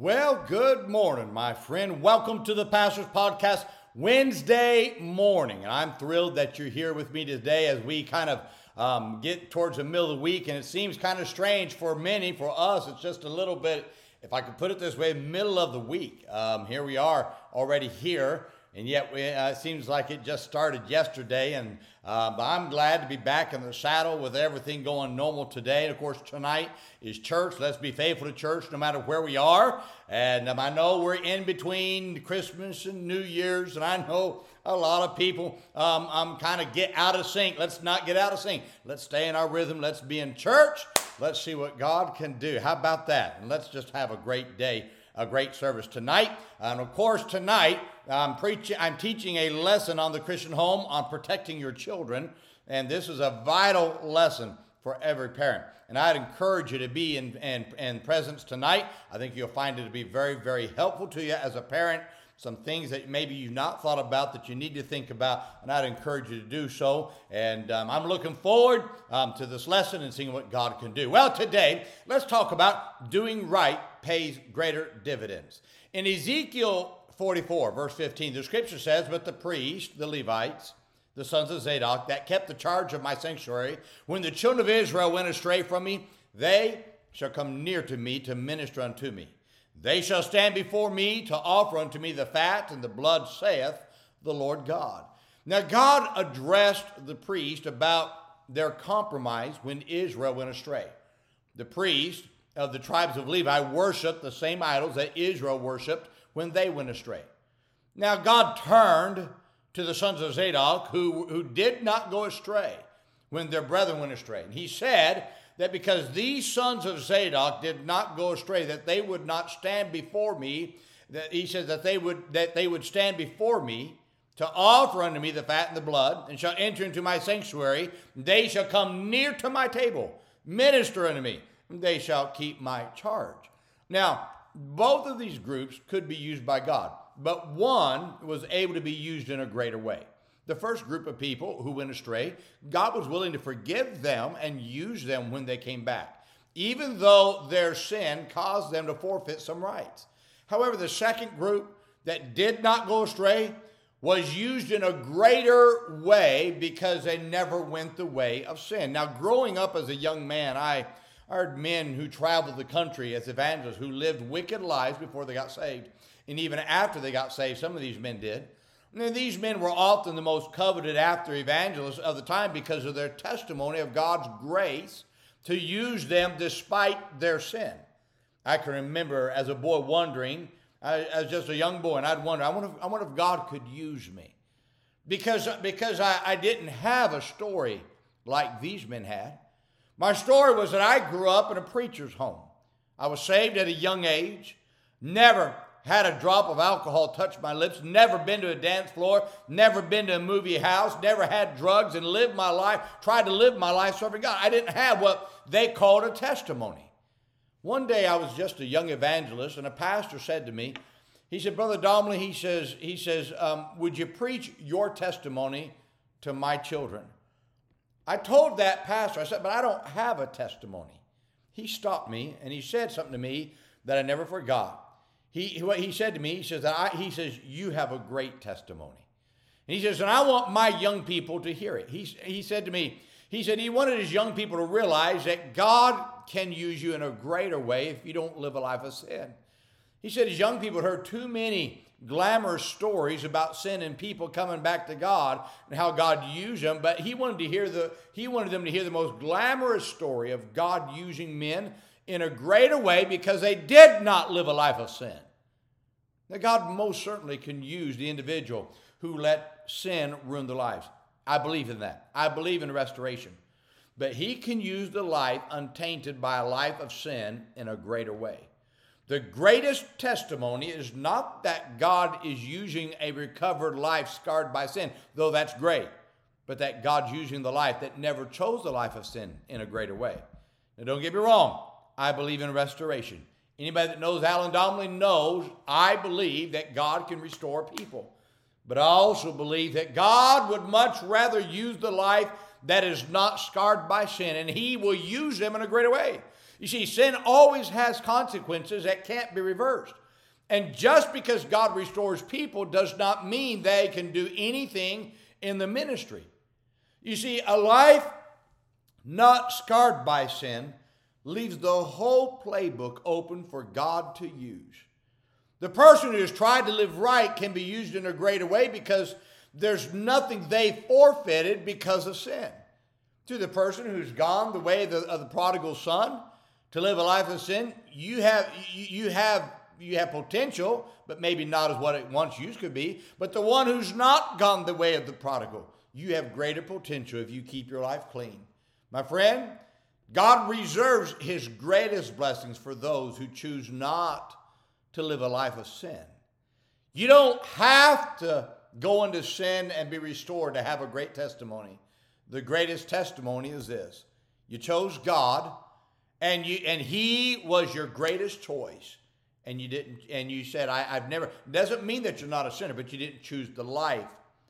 Well, good morning, my friend. Welcome to the Pastor's Podcast Wednesday morning. And I'm thrilled that you're here with me today as we kind of um, get towards the middle of the week. And it seems kind of strange for many. For us, it's just a little bit, if I could put it this way, middle of the week. Um, here we are already here. And yet, we, uh, it seems like it just started yesterday. And uh, but I'm glad to be back in the saddle with everything going normal today. And of course, tonight is church. Let's be faithful to church no matter where we are. And um, I know we're in between Christmas and New Year's, and I know a lot of people um, um, kind of get out of sync. Let's not get out of sync. Let's stay in our rhythm. Let's be in church. Let's see what God can do. How about that? And let's just have a great day a great service tonight. And of course, tonight I'm preaching, I'm teaching a lesson on the Christian home on protecting your children. And this is a vital lesson for every parent. And I'd encourage you to be in, in, in presence tonight. I think you'll find it to be very, very helpful to you as a parent some things that maybe you've not thought about that you need to think about, and I'd encourage you to do so. And um, I'm looking forward um, to this lesson and seeing what God can do. Well, today, let's talk about doing right pays greater dividends. In Ezekiel 44, verse 15, the scripture says, But the priests, the Levites, the sons of Zadok, that kept the charge of my sanctuary, when the children of Israel went astray from me, they shall come near to me to minister unto me. They shall stand before me to offer unto me the fat and the blood, saith the Lord God. Now, God addressed the priest about their compromise when Israel went astray. The priest of the tribes of Levi worshiped the same idols that Israel worshiped when they went astray. Now, God turned to the sons of Zadok who, who did not go astray when their brethren went astray. And he said, that because these sons of Zadok did not go astray, that they would not stand before me, that he says that they would that they would stand before me to offer unto me the fat and the blood, and shall enter into my sanctuary. They shall come near to my table, minister unto me. They shall keep my charge. Now, both of these groups could be used by God, but one was able to be used in a greater way the first group of people who went astray, God was willing to forgive them and use them when they came back, even though their sin caused them to forfeit some rights. However, the second group that did not go astray was used in a greater way because they never went the way of sin. Now, growing up as a young man, I heard men who traveled the country as evangelists who lived wicked lives before they got saved. And even after they got saved, some of these men did. And these men were often the most coveted after evangelists of the time because of their testimony of God's grace to use them despite their sin. I can remember as a boy wondering, as just a young boy, and I'd wonder, I wonder if, I wonder if God could use me. Because, because I, I didn't have a story like these men had. My story was that I grew up in a preacher's home. I was saved at a young age, never had a drop of alcohol touch my lips, never been to a dance floor, never been to a movie house, never had drugs, and lived my life, tried to live my life serving God. I didn't have what they called a testimony. One day I was just a young evangelist, and a pastor said to me, he said, Brother Domelle, he says, he says, um, would you preach your testimony to my children? I told that pastor, I said, but I don't have a testimony. He stopped me and he said something to me that I never forgot. He, what he said to me, he says, I, he says, you have a great testimony. And he says, and I want my young people to hear it. He, he said to me, he said he wanted his young people to realize that God can use you in a greater way if you don't live a life of sin. He said his young people heard too many glamorous stories about sin and people coming back to God and how God used them, but he wanted to hear the he wanted them to hear the most glamorous story of God using men in a greater way because they did not live a life of sin. Now, God most certainly can use the individual who let sin ruin their lives. I believe in that. I believe in restoration. But He can use the life untainted by a life of sin in a greater way. The greatest testimony is not that God is using a recovered life scarred by sin, though that's great, but that God's using the life that never chose the life of sin in a greater way. Now, don't get me wrong. I believe in restoration. Anybody that knows Allen Domelle knows I believe that God can restore people. But I also believe that God would much rather use the life that is not scarred by sin, and He will use them in a greater way. You see, sin always has consequences that can't be reversed. And just because God restores people does not mean they can do anything in the ministry. You see, a life not scarred by sin leaves the whole playbook open for God to use. The person who has tried to live right can be used in a greater way because there's nothing they forfeited because of sin. To the person who's gone the way of the, of the prodigal son to live a life of sin, you have you have you have potential, but maybe not as what it once used to be. But the one who's not gone the way of the prodigal, you have greater potential if you keep your life clean. My friend, God reserves his greatest blessings for those who choose not to live a life of sin. You don't have to go into sin and be restored to have a great testimony. The greatest testimony is this. You chose God and you and he was your greatest choice. And you didn't and you said I, have never doesn't mean that you're not a sinner but you didn't choose the life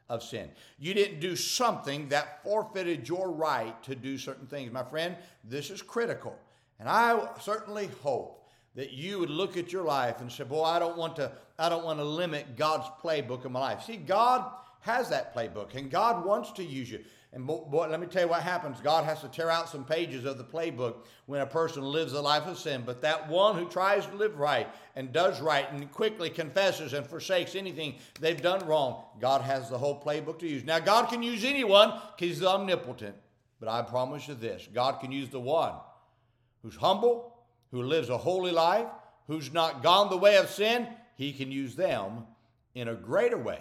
of sin. You didn't do something that forfeited your right to do certain things. My friend this is critical. And i certainly hope that you would look at your life and say boy i don't want to i don't want to limit god's playbook in my life. See god has that playbook and god wants to use you and boy, let me tell you what happens. God has to tear out some pages of the playbook when a person lives a life of sin. But that one who tries to live right and does right and quickly confesses and forsakes anything they've done wrong, God has the whole playbook to use. Now, God can use anyone because He's omnipotent. But I promise you this God can use the one who's humble, who lives a holy life, who's not gone the way of sin. He can use them in a greater way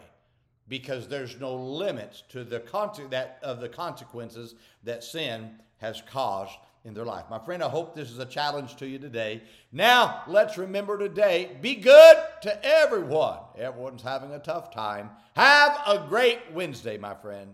because there's no limits to the con- that of the consequences that sin has caused in their life. My friend, I hope this is a challenge to you today. Now, let's remember today be good to everyone. Everyone's having a tough time. Have a great Wednesday, my friend.